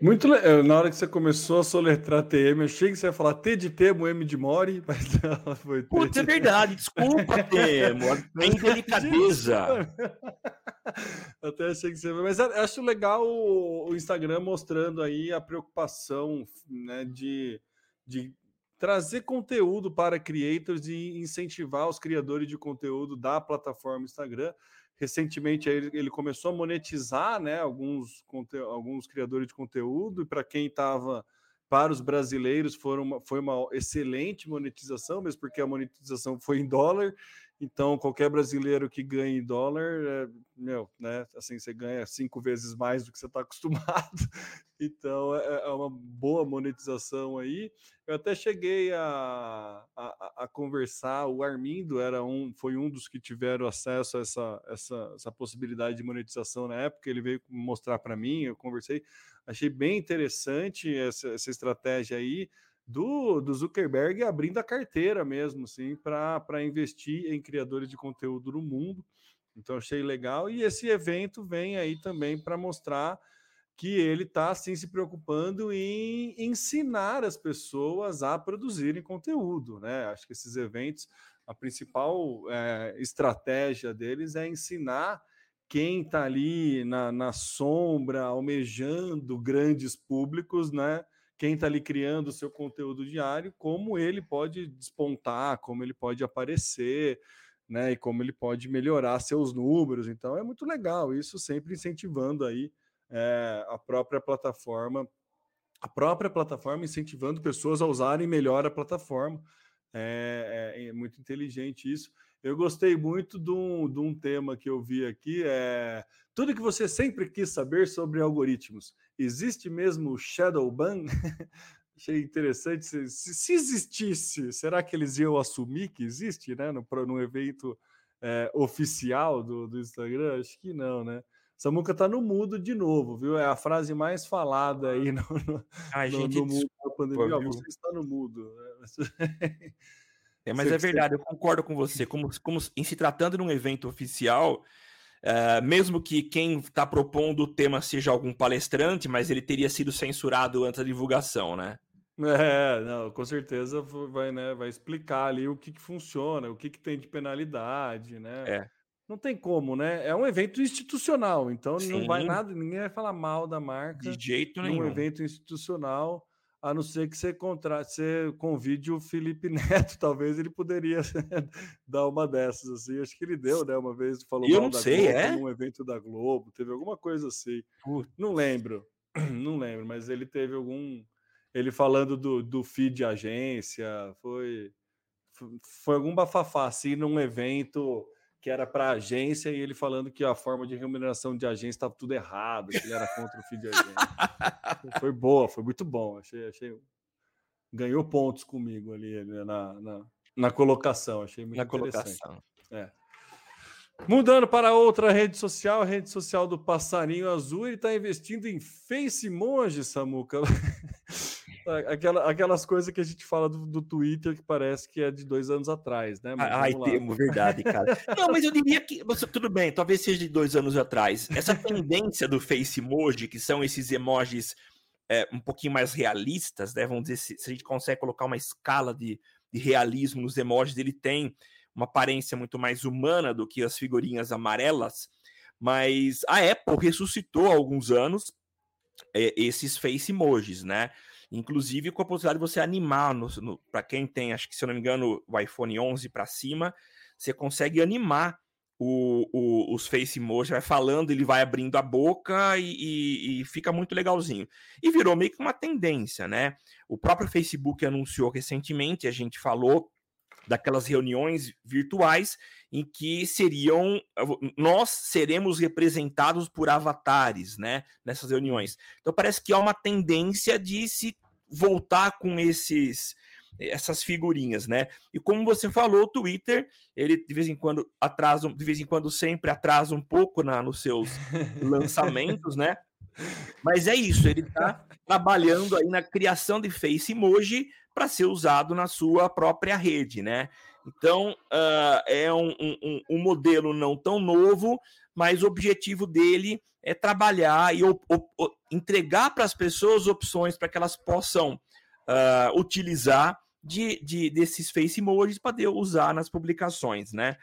S2: Muito le... Na hora que você começou a soletrar TM, eu achei que você ia falar T de Temo, M de Mori, mas
S3: ela foi T Putz, é verdade, desculpa, Temo, tem delicadeza.
S2: Até achei que você. Mas acho legal o Instagram mostrando aí a preocupação né, de, de trazer conteúdo para creators e incentivar os criadores de conteúdo da plataforma Instagram. Recentemente ele, começou a monetizar né, alguns, alguns criadores de conteúdo, e para quem estava para os brasileiros foram uma, foi uma excelente monetização, mesmo porque a monetização foi em dólar, então, qualquer brasileiro que ganhe dólar, é, meu, né? Assim, você ganha cinco vezes mais do que você está acostumado. Então, é, é, uma boa monetização aí. Eu até cheguei a, a, a, conversar. O Armindo era um, foi um dos que tiveram acesso a essa, essa, essa possibilidade de monetização na época. Ele veio mostrar para mim, eu conversei. Achei bem interessante essa, essa estratégia aí do, do Zuckerberg abrindo a carteira mesmo, assim, para investir em criadores de conteúdo no mundo. Então achei legal. E esse evento vem aí também para mostrar que ele está assim se preocupando em ensinar as pessoas a produzirem conteúdo, né? Acho que esses eventos, a principal é, estratégia deles é ensinar quem está ali na, na sombra, almejando grandes públicos, né? Quem está ali criando o seu conteúdo diário, como ele pode despontar, como ele pode aparecer, né? E como ele pode melhorar seus números. Então é muito legal isso, sempre incentivando aí é, a própria plataforma, a própria plataforma incentivando pessoas a usarem melhor a plataforma. É, é, é muito inteligente isso. Eu gostei muito de um, de um tema que eu vi aqui, é tudo que você sempre quis saber sobre algoritmos. Existe mesmo o Shadow Ban? Achei interessante. Se, se, existisse, será que eles iam assumir que existe, né? No, no evento é, oficial do, do Instagram? Acho que não, né? Samuca tá no mudo de novo, viu? É a frase mais falada aí no, no,
S3: Ai, no, gente, no mudo
S2: da pandemia. Você está no mudo.
S3: Né? É, mas é verdade, eu concordo com você. Como, como em se tratando de um evento oficial, uh, mesmo que quem está propondo o tema seja algum palestrante, mas ele teria sido censurado antes da divulgação, né?
S2: É, não, com certeza vai, né, vai explicar ali o que, que funciona, o que, que tem de penalidade, né?
S3: É.
S2: Não tem como, né? É um evento institucional, então Sim. não vai nada, ninguém vai falar mal da marca.
S3: De jeito nenhum.
S2: Um evento institucional, a não ser que você, contra... você convide o Felipe Neto, talvez ele poderia dar uma dessas, assim. Acho que ele deu, né? Uma vez falou
S3: Eu da sei,
S2: Globo
S3: é?
S2: num evento da Globo, teve alguma coisa assim. Não lembro, não lembro, mas ele teve algum. Ele falando do, do feed agência, foi. Foi algum bafafá assim num evento que era para agência e ele falando que a forma de remuneração de agência estava tudo errado, que ele era contra o feed de agência. foi boa, foi muito bom. Achei, achei ganhou pontos comigo ali né, na, na, na colocação. Achei muito na interessante. Colocação. É. Mudando para outra rede social, a rede social do Passarinho Azul, ele está investindo em Face Emoji, Samuca. Aquela, aquelas coisas que a gente fala do, do, Twitter que parece que é de dois anos atrás, né?
S3: Mas Ai, temo, verdade, cara. Não, mas eu diria que tudo bem, talvez seja de dois anos atrás. Essa tendência do Face Emoji, que são esses emojis é, um pouquinho mais realistas, né? Vamos dizer, se, se a gente consegue colocar uma escala de, de realismo nos emojis, ele tem uma aparência muito mais humana do que as figurinhas amarelas. Mas a Apple ressuscitou há alguns anos é, esses face emojis, né? Inclusive com a possibilidade de você animar, no, no para quem tem, acho que se eu não me engano, o iPhone 11 para cima, você consegue animar o, o, os face emoji, vai falando, ele vai abrindo a boca e, e, e, fica muito legalzinho. E virou meio que uma tendência, né? O próprio Facebook anunciou recentemente, a gente falou daquelas reuniões virtuais em que seriam nós seremos representados por avatares, né, nessas reuniões. Então parece que há uma tendência de se voltar com esses essas figurinhas, né? E como você falou, o Twitter, ele de vez em quando atrasa, de vez em quando sempre atrasa um pouco na, nos seus lançamentos, né? Mas é isso, ele está trabalhando aí na criação de face emoji para ser usado na sua própria rede, né? Então, uh, é um, um, um, modelo não tão novo, mas o objetivo dele é trabalhar e o, o, entregar para as pessoas opções para que elas possam uh, utilizar de, de, desses face emojis para usar nas publicações, né?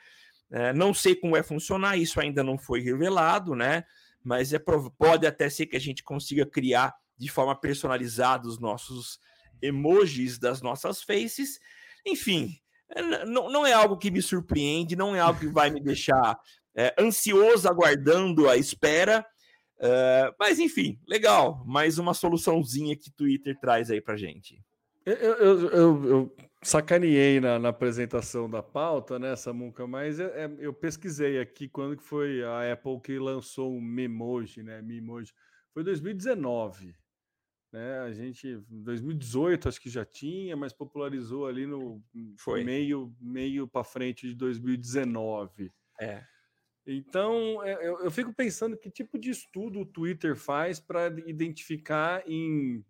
S3: Uh, não sei como vai funcionar, isso ainda não foi revelado, né? Mas é, pode até ser que a gente consiga criar de forma personalizada os nossos emojis das nossas faces. Enfim, é, não é algo que me surpreende, não é algo que vai me deixar é, ansioso, aguardando a espera. É, mas enfim, legal. Mais uma soluçãozinha que Twitter traz aí pra gente.
S2: Eu, eu, eu, eu sacaneei na, na, apresentação da pauta, né, Samuca, mas eu, é, eu, pesquisei aqui quando que foi a Apple que lançou o Memoji, né, Memoji. Foi 2019. Né? A gente, em 2018, acho que já tinha, mas popularizou ali no
S3: Foi.
S2: meio, meio para frente de 2019.
S3: É.
S2: Então, é, eu, eu, fico pensando que tipo de estudo o Twitter faz para identificar em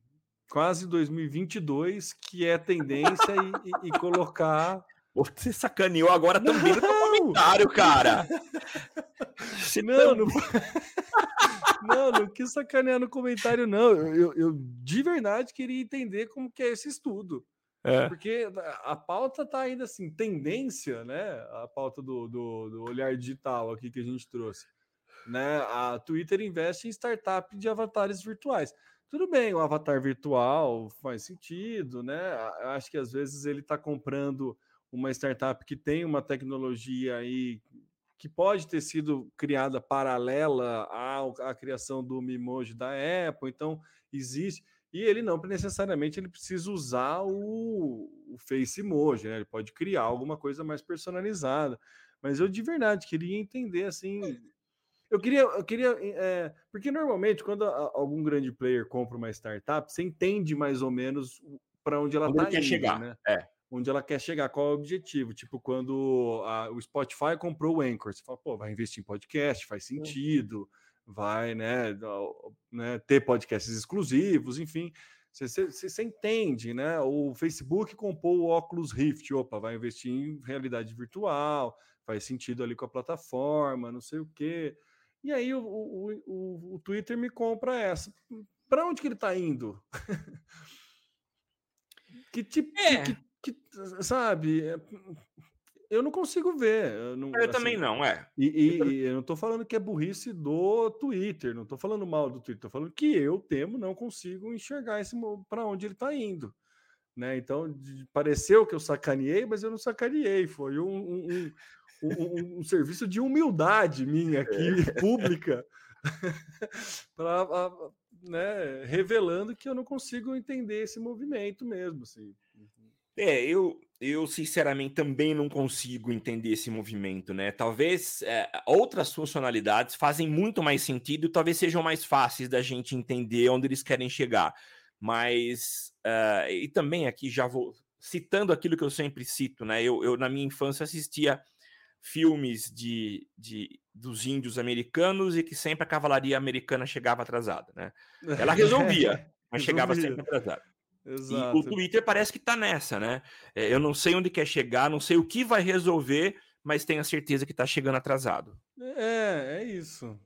S2: quase 2022, que é tendência e, e, e colocar.
S3: Você sacaneou agora também no comentário, cara.
S2: Você não, não... não, não quis sacanear no comentário, não. Eu, eu, eu, de verdade queria entender como que é esse estudo. É. Porque a pauta tá ainda assim, tendência, né? A pauta do, do, do olhar digital aqui que a gente trouxe. Né? A Twitter investe em startup de avatares virtuais. Tudo bem, o avatar virtual faz sentido, né? Acho que às vezes ele está comprando uma startup que tem uma tecnologia aí que pode ter sido criada paralela à, à criação do Mimoji da Apple, então existe. E ele não necessariamente ele precisa usar o, o Face Emoji, né? Ele pode criar alguma coisa mais personalizada. Mas eu de verdade queria entender assim. Eu queria, eu queria, é, porque normalmente quando algum grande player compra uma startup, você entende mais ou menos para onde ela está
S3: indo, chegar.
S2: né? É onde ela quer chegar, qual é o objetivo. Tipo, quando a, o Spotify comprou o Anchor, você fala, pô, vai investir em podcast, faz sentido, vai né, né, ter podcasts exclusivos, enfim. Você entende, né? O Facebook comprou o Oculus Rift, opa, vai investir em realidade virtual, faz sentido ali com a plataforma, não sei o quê. E aí o, o, o, o Twitter me compra essa. Para onde que ele está indo? que tipo, é. que, que, sabe, é, eu não consigo ver.
S3: Eu,
S2: não,
S3: eu assim, também não, é.
S2: E, e, e, eu não estou falando que é burrice do Twitter, não estou falando mal do Twitter, estou falando que eu temo, não consigo enxergar esse para onde ele está indo. Né? Então, pareceu que eu sacaneei, mas eu não sacaneei. Foi um, um, um, um, serviço de humildade minha aqui, é. pública, né, revelando que eu não consigo entender esse movimento mesmo. Assim.
S3: É, eu, eu sinceramente também não consigo entender esse movimento, né? Talvez é, outras funcionalidades fazem muito mais sentido, talvez sejam mais fáceis da gente entender onde eles querem chegar. Mas, uh, e também aqui já vou citando aquilo que eu sempre cito, né? Eu, eu na minha infância assistia filmes de, de dos índios americanos e que sempre a cavalaria americana chegava atrasada, né? Ela resolvia, mas chegava sempre atrasada. Exato. E o Twitter parece que está nessa, né? É, eu não sei onde quer chegar, não sei o que vai resolver, mas tenho a certeza que está chegando atrasado.
S2: É, é isso.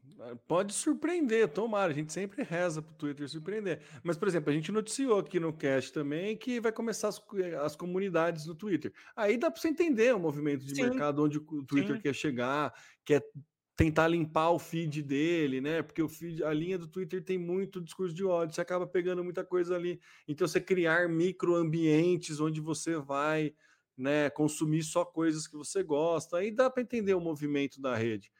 S2: Pode surpreender, tomara. A gente sempre reza para o Twitter surpreender. Mas, por exemplo, a gente noticiou aqui no cast também que vai começar as, as comunidades no Twitter. Aí dá para você entender o movimento de Sim. mercado, onde o Twitter Sim. quer chegar, quer tentar limpar o feed dele, né? Porque o feed, a linha do Twitter tem muito discurso de ódio, você acaba pegando muita coisa ali. Então, você criar microambientes onde você vai né, consumir só coisas que você gosta, aí dá para entender o movimento da rede.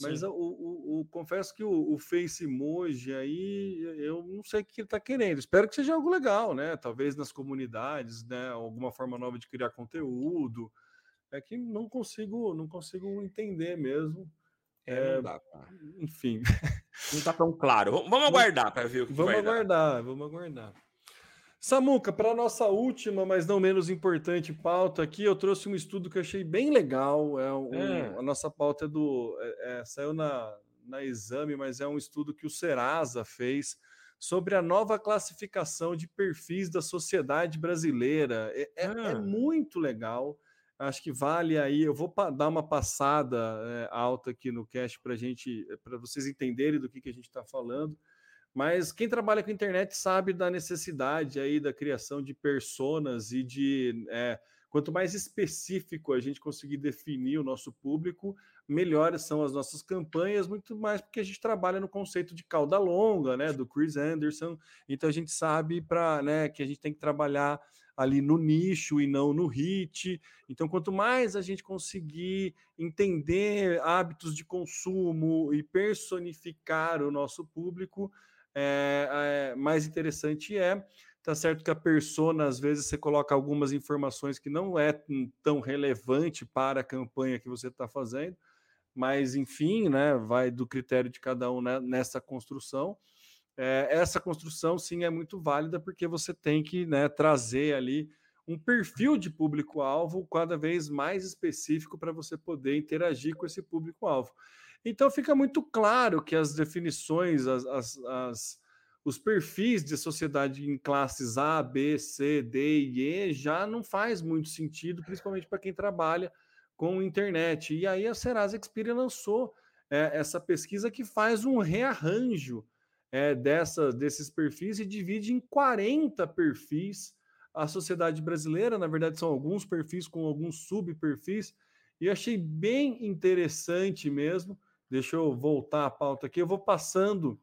S2: Mas o, o, o, confesso que o, o Face Emoji aí, eu não sei o que ele está querendo. Espero que seja algo legal, né? Talvez nas comunidades, né? Alguma forma nova de criar conteúdo. É que não consigo, não consigo entender mesmo.
S3: É, não dá, Enfim. Não tá tão claro. Vamos aguardar para ver o que
S2: Vamos
S3: vai
S2: aguardar, dar. vamos aguardar. Samuca, para nossa última, mas não menos importante pauta aqui, eu trouxe um estudo que eu achei bem legal. É, um, é. A nossa pauta é do. É, é, saiu na, na exame, mas é um estudo que o Serasa fez sobre a nova classificação de perfis da sociedade brasileira. É, é, é ah. muito legal. Acho que vale aí. Eu vou dar uma passada é, alta aqui no cast para gente, para vocês entenderem do que, que a gente está falando. Mas quem trabalha com internet sabe da necessidade aí da criação de personas e de é, quanto mais específico a gente conseguir definir o nosso público, melhores são as nossas campanhas, muito mais porque a gente trabalha no conceito de cauda longa, né, do Chris Anderson. Então a gente sabe para, né, que a gente tem que trabalhar ali no nicho e não no hit. Então, quanto mais a gente conseguir entender hábitos de consumo e personificar o nosso público, é, é, mais interessante é. Tá certo que a persona, às vezes, você coloca algumas informações que não é tão relevante para a campanha que você está fazendo, mas enfim, né, vai do critério de cada um né, nessa construção é, essa construção sim é muito válida porque você tem que né, trazer ali um perfil de público-alvo cada vez mais específico para você poder interagir com esse público-alvo. Então fica muito claro que as definições, as, as, as os perfis de sociedade em classes A, B, C, D e E já não faz muito sentido, principalmente para quem trabalha com internet. E aí a Serasa Experian lançou é, essa pesquisa que faz um rearranjo é, dessa, desses perfis e divide em 40 perfis a sociedade brasileira. Na verdade, são alguns perfis com alguns subperfis. E achei bem interessante mesmo. Deixa eu voltar a pauta aqui. Eu vou passando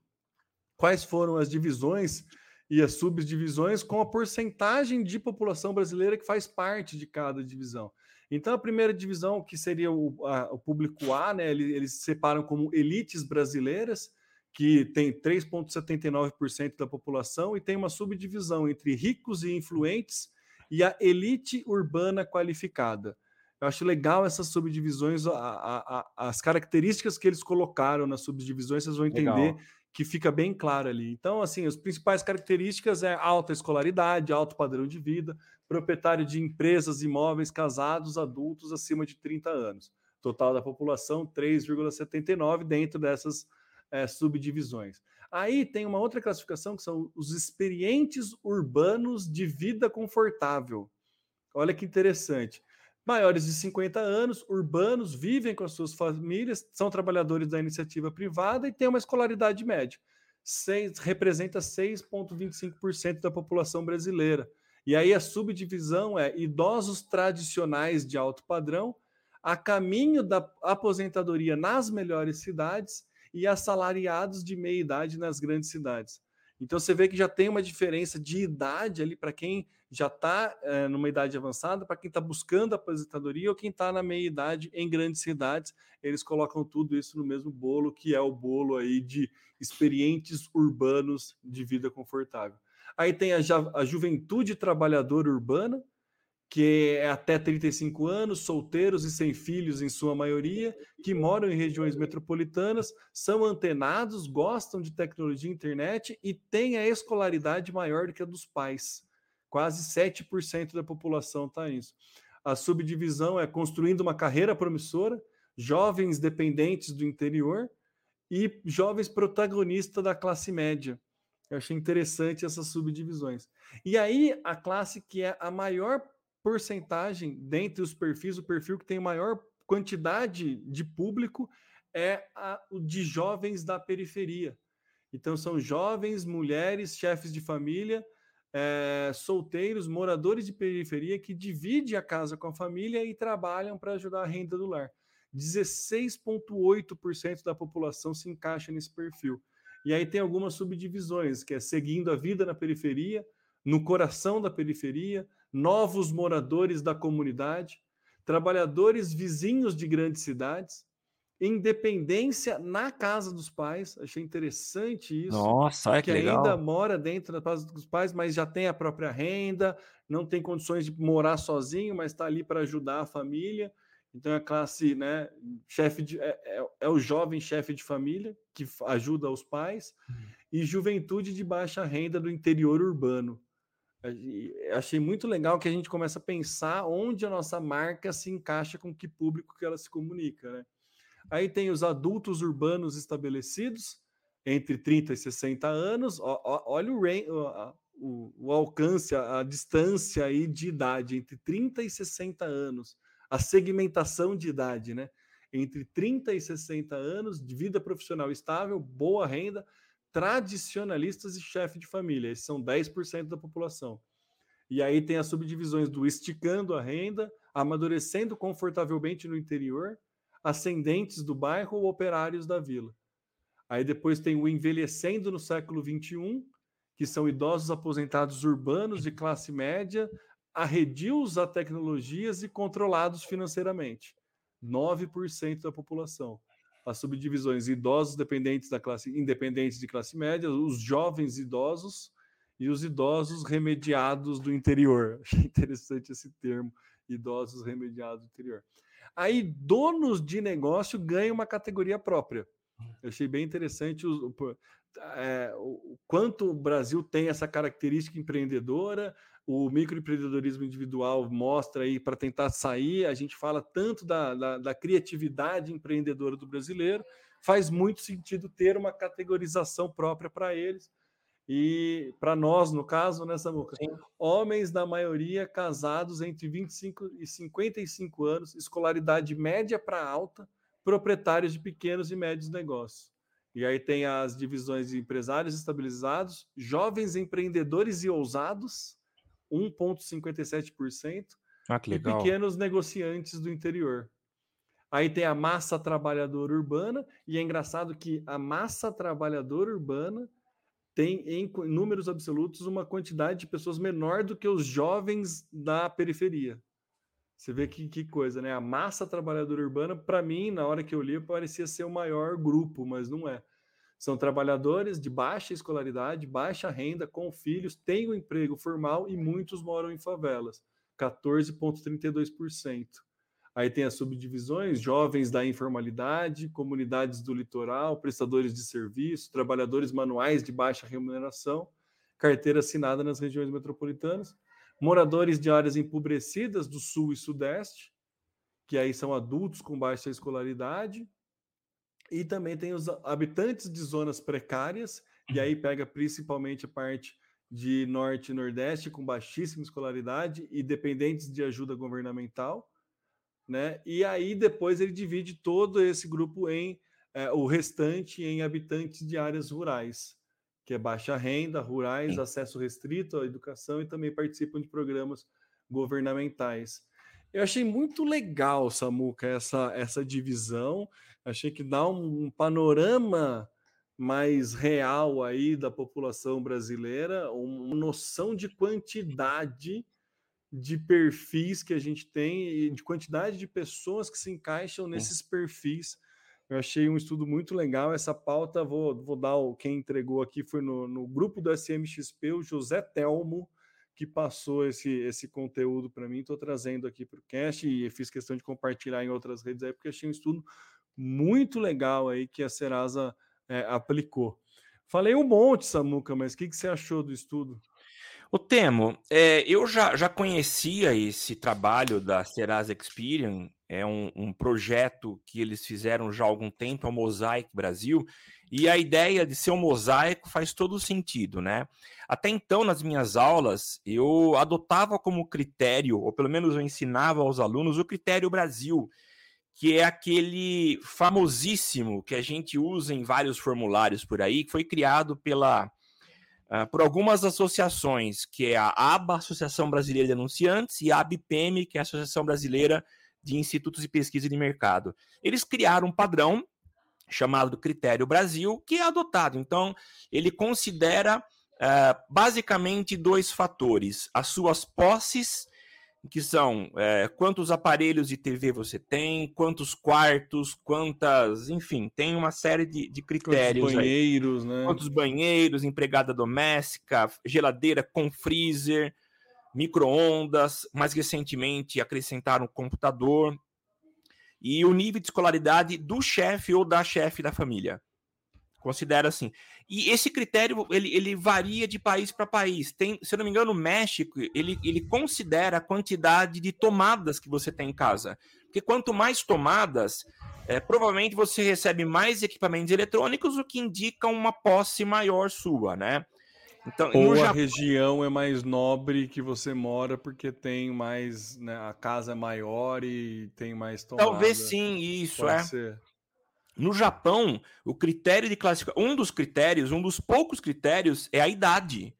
S2: quais foram as divisões e as subdivisões com a porcentagem de população brasileira que faz parte de cada divisão. Então, a primeira divisão, que seria o, a, o público A, né, eles, eles separam como elites brasileiras, que tem 3,79% da população, e tem uma subdivisão entre ricos e influentes e a elite urbana qualificada. Eu acho legal essas subdivisões, a, a, a, as características que eles colocaram nas subdivisões, vocês vão entender legal que fica bem claro ali. Então, assim, as principais características é alta escolaridade, alto padrão de vida, proprietário de empresas, imóveis, casados, adultos acima de 30 anos. Total da população, 3,79 dentro dessas é, subdivisões. Aí tem uma outra classificação que são os experientes urbanos de vida confortável. Olha que interessante maiores de 50 anos, urbanos, vivem com as suas famílias, são trabalhadores da iniciativa privada e têm uma escolaridade média. Seis, representa 6,25% da população brasileira. E aí a subdivisão é idosos tradicionais de alto padrão, a caminho da aposentadoria nas melhores cidades e assalariados de meia idade nas grandes cidades. Então você vê que já tem uma diferença de idade ali para quem já está é, numa idade avançada, para quem está buscando aposentadoria ou quem está na meia idade em grandes cidades, eles colocam tudo isso no mesmo bolo, que é o bolo aí de experientes urbanos de vida confortável. Aí tem a, a juventude trabalhadora urbana, que é até 35 anos, solteiros e sem filhos, em sua maioria, que moram em regiões metropolitanas, são antenados, gostam de tecnologia e internet e têm a escolaridade maior do que a dos pais. Quase 7% da população está nisso. A subdivisão é construindo uma carreira promissora, jovens dependentes do interior e jovens protagonistas da classe média. Eu achei interessante essas subdivisões. E aí, a classe que é a maior porcentagem dentre os perfis, o perfil que tem maior quantidade de público é o de jovens da periferia. Então, são jovens, mulheres, chefes de família, é, solteiros, moradores de periferia que dividem a casa com a família e trabalham para ajudar a renda do lar. 16,8% da população se encaixa nesse perfil. E aí tem algumas subdivisões, que é seguindo a vida na periferia, no coração da periferia, novos moradores da comunidade, trabalhadores vizinhos de grandes cidades, independência na casa dos pais. Achei interessante isso.
S3: Nossa,
S2: que, que ainda mora dentro da casa dos pais, mas já tem a própria renda, não tem condições de morar sozinho, mas está ali para ajudar a família. Então é a classe, né, chefe de é, é, é o jovem chefe de família que ajuda os pais uhum. e juventude de baixa renda do interior urbano. Achei muito legal que a gente começa a pensar onde a nossa marca se encaixa com que público que ela se comunica, né? Aí tem os adultos urbanos estabelecidos entre 30 e 60 anos. Olha o, o, o alcance, a, a distância aí de idade entre 30 e 60 anos, a segmentação de idade, né? Entre 30 e 60 anos, de vida profissional estável, boa renda, tradicionalistas e chefe de família. Esses são 10% da população. E aí tem as subdivisões do esticando a renda, amadurecendo confortavelmente no interior, ascendentes do bairro ou operários da vila. Aí depois tem o envelhecendo no século XXI, que são idosos aposentados urbanos de classe média, arredios a tecnologias e controlados financeiramente. 9% da população as subdivisões idosos dependentes da classe independentes de classe média, os jovens idosos e os idosos remediados do interior. Achei interessante esse termo, idosos remediados do interior. Aí donos de negócio ganham uma categoria própria. Eu achei bem interessante o, é, o quanto o Brasil tem essa característica empreendedora, o microempreendedorismo individual mostra aí para tentar sair. A gente fala tanto da, da, da, criatividade empreendedora do brasileiro, faz muito sentido ter uma categorização própria para eles. E para nós, no caso, né, Samuca? Sim. Homens, na maioria, casados entre 25 e 55 anos, escolaridade média para alta, proprietários de pequenos e médios negócios. E aí tem as divisões de empresários estabilizados, jovens empreendedores e ousados, 1,57%, ah, e pequenos negociantes do interior. Aí tem a massa trabalhadora urbana, e é engraçado que a massa trabalhadora urbana tem, em números absolutos, uma quantidade de pessoas menor do que os jovens da periferia. Você vê que, que coisa, né? A massa trabalhadora urbana, para mim, na hora que eu li, parecia ser o maior grupo, mas não é. São trabalhadores de baixa escolaridade, baixa renda, com filhos, têm um emprego formal e muitos moram em favelas, 14,32%. Aí tem as subdivisões: jovens da informalidade, comunidades do litoral, prestadores de serviço, trabalhadores manuais de baixa remuneração, carteira assinada nas regiões metropolitanas moradores de áreas empobrecidas do sul e sudeste, que aí são adultos com baixa escolaridade, e também tem os habitantes de zonas precárias, e aí pega principalmente a parte de norte e nordeste com baixíssima escolaridade e dependentes de ajuda governamental, né? E aí depois ele divide todo esse grupo em é, o restante em habitantes de áreas rurais que é baixa renda, rurais, acesso restrito à educação e também participam de programas governamentais. Eu achei muito legal, Samuca, essa, essa divisão. Achei que dá um, um panorama mais real aí da população brasileira, uma noção de quantidade de perfis que a gente tem e de quantidade de pessoas que se encaixam nesses perfis eu achei um estudo muito legal. Essa pauta, vou, vou dar o quem entregou aqui foi no, no grupo do SMXP, o José Telmo, que passou esse, esse conteúdo para mim. Estou trazendo aqui para o cast e fiz questão de compartilhar em outras redes aí, porque achei um estudo muito legal aí que a Serasa é, aplicou. Falei um monte, Samuca, mas o que, que você achou do estudo?
S3: O Temo, é, eu já, já conhecia esse trabalho da Serasa Experian é um, um, projeto que eles fizeram já há algum tempo, é o Mosaic Brasil, e a ideia de ser um mosaico faz todo sentido, né? Até então, nas minhas aulas, eu adotava como critério, ou pelo menos eu ensinava aos alunos, o critério Brasil, que é aquele famosíssimo que a gente usa em vários formulários por aí, que foi criado pela Uh, por algumas associações, que é a ABA, Associação Brasileira de Anunciantes, e a ABPM, que é a Associação Brasileira de institutos de pesquisa de mercado. Eles criaram um padrão chamado Critério Brasil, que é adotado. Então, ele considera uh, basicamente dois fatores: as suas posses, que são é, quantos aparelhos de TV você tem, quantos quartos, quantas, enfim, tem uma série de, de critérios.
S2: Quantos banheiros, aí. né?
S3: Quantos banheiros, empregada doméstica, geladeira com freezer, microondas, mais recentemente acrescentaram computador e o nível de escolaridade do chefe ou da chefe da família. Considera assim. E esse critério ele, ele varia de país para país. Tem, se eu não me engano, o México ele, ele considera a quantidade de tomadas que você tem em casa. Porque quanto mais tomadas, é, provavelmente você recebe mais equipamentos eletrônicos, o que indica uma posse maior sua, né?
S2: Então, Ou a Japão... região é mais nobre que você mora porque tem mais, né, a casa é maior e tem mais
S3: tomada. Talvez sim, isso Pode é. Ser. No Japão, o critério de classificação, um dos critérios, um dos poucos critérios é a idade.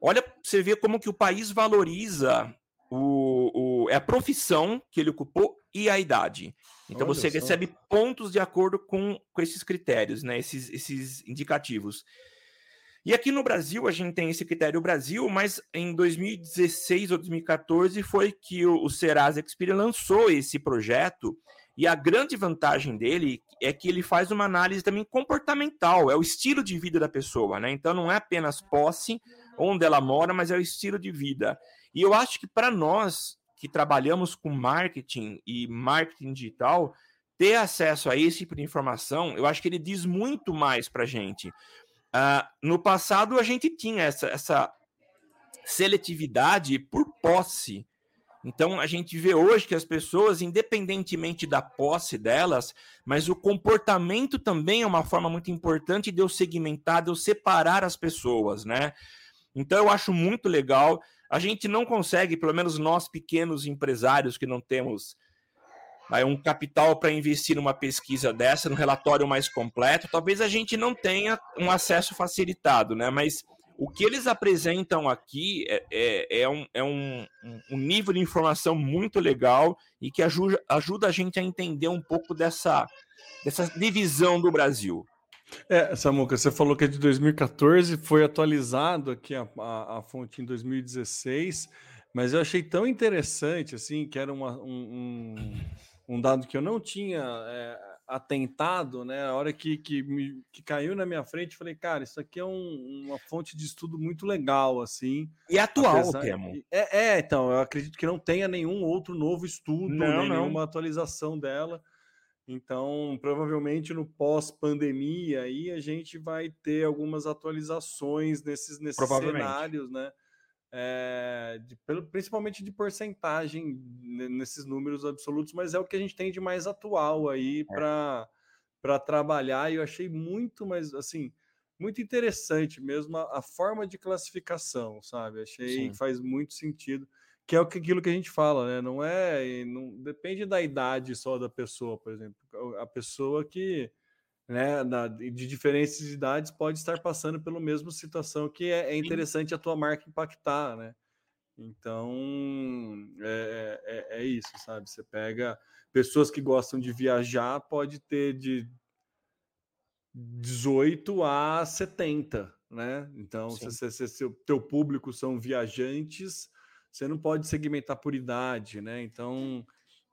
S3: Olha, você vê como que o país valoriza o, o é a profissão que ele ocupou e a idade. Então Olha você só. recebe pontos de acordo com, com esses critérios, né? Esses, esses indicativos. E aqui no Brasil, a gente tem esse critério Brasil, mas em 2016 ou 2014 foi que o, o Serasa Experian lançou esse projeto. E a grande vantagem dele é que ele faz uma análise também comportamental, é o estilo de vida da pessoa, né? Então não é apenas posse, onde ela mora, mas é o estilo de vida. E eu acho que para nós que trabalhamos com marketing e marketing digital, ter acesso a esse tipo de informação, eu acho que ele diz muito mais para gente. Uh, no passado, a gente tinha essa, essa seletividade por posse. Então a gente vê hoje que as pessoas, independentemente da posse delas, mas o comportamento também é uma forma muito importante de eu segmentar, de eu separar as pessoas, né? Então eu acho muito legal. A gente não consegue, pelo menos nós pequenos empresários que não temos aí, um capital para investir numa pesquisa dessa, num relatório mais completo, talvez a gente não tenha um acesso facilitado, né? Mas o que eles apresentam aqui é, é, é, um, é um, um, nível de informação muito legal e que ajuda, ajuda a gente a entender um pouco dessa, dessa divisão do Brasil.
S2: É, Samuca, você falou que é de 2014, foi atualizado aqui a, a, a fonte em 2016, mas eu achei tão interessante, assim, que era uma, um, um, um dado que eu não tinha é, atentado, né? A hora que, que, me, que caiu na minha frente, falei, cara, isso aqui é um, uma fonte de estudo muito legal, assim.
S3: E atual, apesar... Temo.
S2: É, é, então, eu acredito que não tenha nenhum outro novo estudo, não, nem não. nenhuma atualização dela. Então, provavelmente no pós-pandemia aí a gente vai ter algumas atualizações nesses, nesses cenários, né? É, de, principalmente de porcentagem nesses números absolutos, mas é o que a gente tem de mais atual aí é. para trabalhar. E eu achei muito mais assim muito interessante mesmo a, a forma de classificação, sabe? Achei Sim. que faz muito sentido, que é aquilo que a gente fala, né? Não é, não depende da idade só da pessoa, por exemplo, a pessoa que né, na, de diferentes idades pode estar passando pela mesma situação que é, é interessante a tua marca impactar, né? Então é, é, é, isso, sabe? Você pega pessoas que gostam de viajar, pode ter de 18 a 70, né? Então, se, se, se, se o teu público são viajantes, você não pode segmentar por idade, né? Então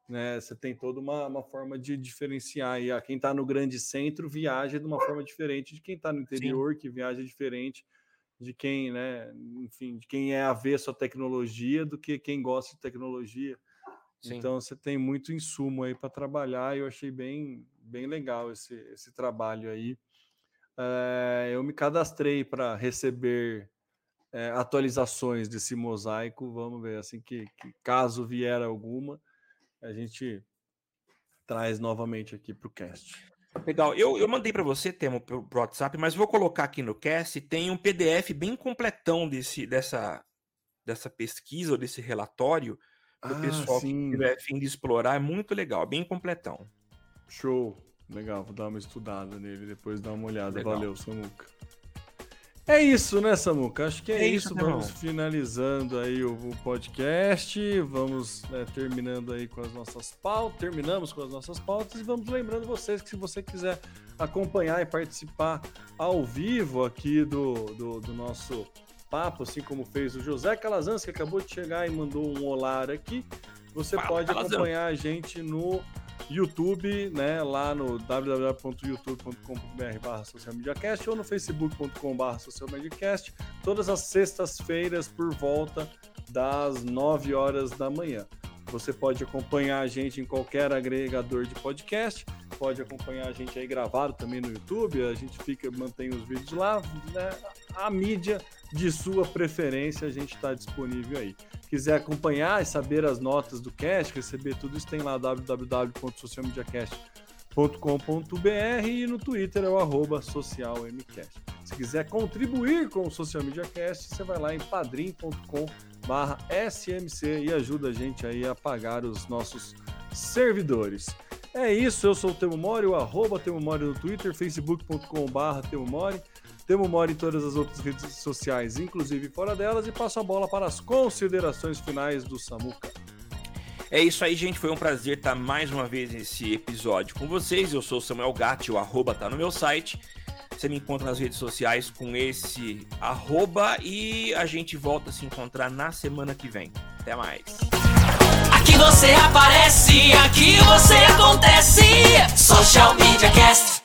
S2: né? Você tem toda uma, uma forma de diferenciar. E a quem está no grande centro viaja de uma forma diferente de quem está no interior, Sim. que viaja diferente de quem, né? Enfim, de quem é avesso à tecnologia do que quem gosta de tecnologia. Sim. Então você tem muito insumo aí para trabalhar. E eu achei bem, bem legal esse, esse trabalho aí. É, eu me cadastrei para receber é, atualizações desse mosaico. Vamos ver assim que, que caso vier alguma a gente traz novamente aqui para o cast.
S3: Legal. Eu, eu mandei para você, Temo, pro WhatsApp, mas vou colocar aqui no cast. Tem um PDF bem completão desse, dessa, dessa pesquisa ou desse relatório para o ah, pessoal sim. que tiver fim de explorar. É muito legal, bem completão.
S2: Show. Legal, vou dar uma estudada nele, depois dar uma olhada. Legal. Valeu, Samuca. É isso, né, Samuca? Acho que é, é isso. isso. Vamos finalizando aí o, o podcast. Vamos né, terminando aí com as nossas pautas. Terminamos com as nossas pautas e vamos lembrando vocês que se você quiser acompanhar e participar ao vivo aqui do, do, do nosso papo, assim como fez o José Calazans, que acabou de chegar e mandou um olá aqui, você Fala, pode acompanhar a gente no YouTube, né, lá no www.youtube.com.br socialmediacast ou no facebook.com barra socialmediacast, todas as sextas-feiras por volta das 9 horas da manhã. Você pode acompanhar a gente em qualquer agregador de podcast, pode acompanhar a gente aí gravado também no YouTube, a gente fica mantém os vídeos lá, né? a mídia de sua preferência a gente está disponível aí quiser acompanhar e saber as notas do cast, receber tudo isso, tem lá www.socialmediacast.com.br e no Twitter é o arroba socialmcast. Se quiser contribuir com o Social Media Cast, você vai lá em padrim.com barra smc e ajuda a gente aí a pagar os nossos servidores. É isso, eu sou o Temo Mori, o arroba Temo Mori no Twitter, facebook.com Temo Mori. Temo Mori em todas as outras redes sociais, inclusive fora delas, e passo a bola para as considerações finais do Samuca.
S3: É isso aí, gente. Foi um prazer estar mais uma vez nesse episódio com vocês. Eu sou o Samuel Gatti, o arroba tá no meu site. Você me encontra nas redes sociais com esse arroba e a gente volta a se encontrar na semana que vem. Até mais. Aqui você aparece, aqui você acontece. Social Media Cast.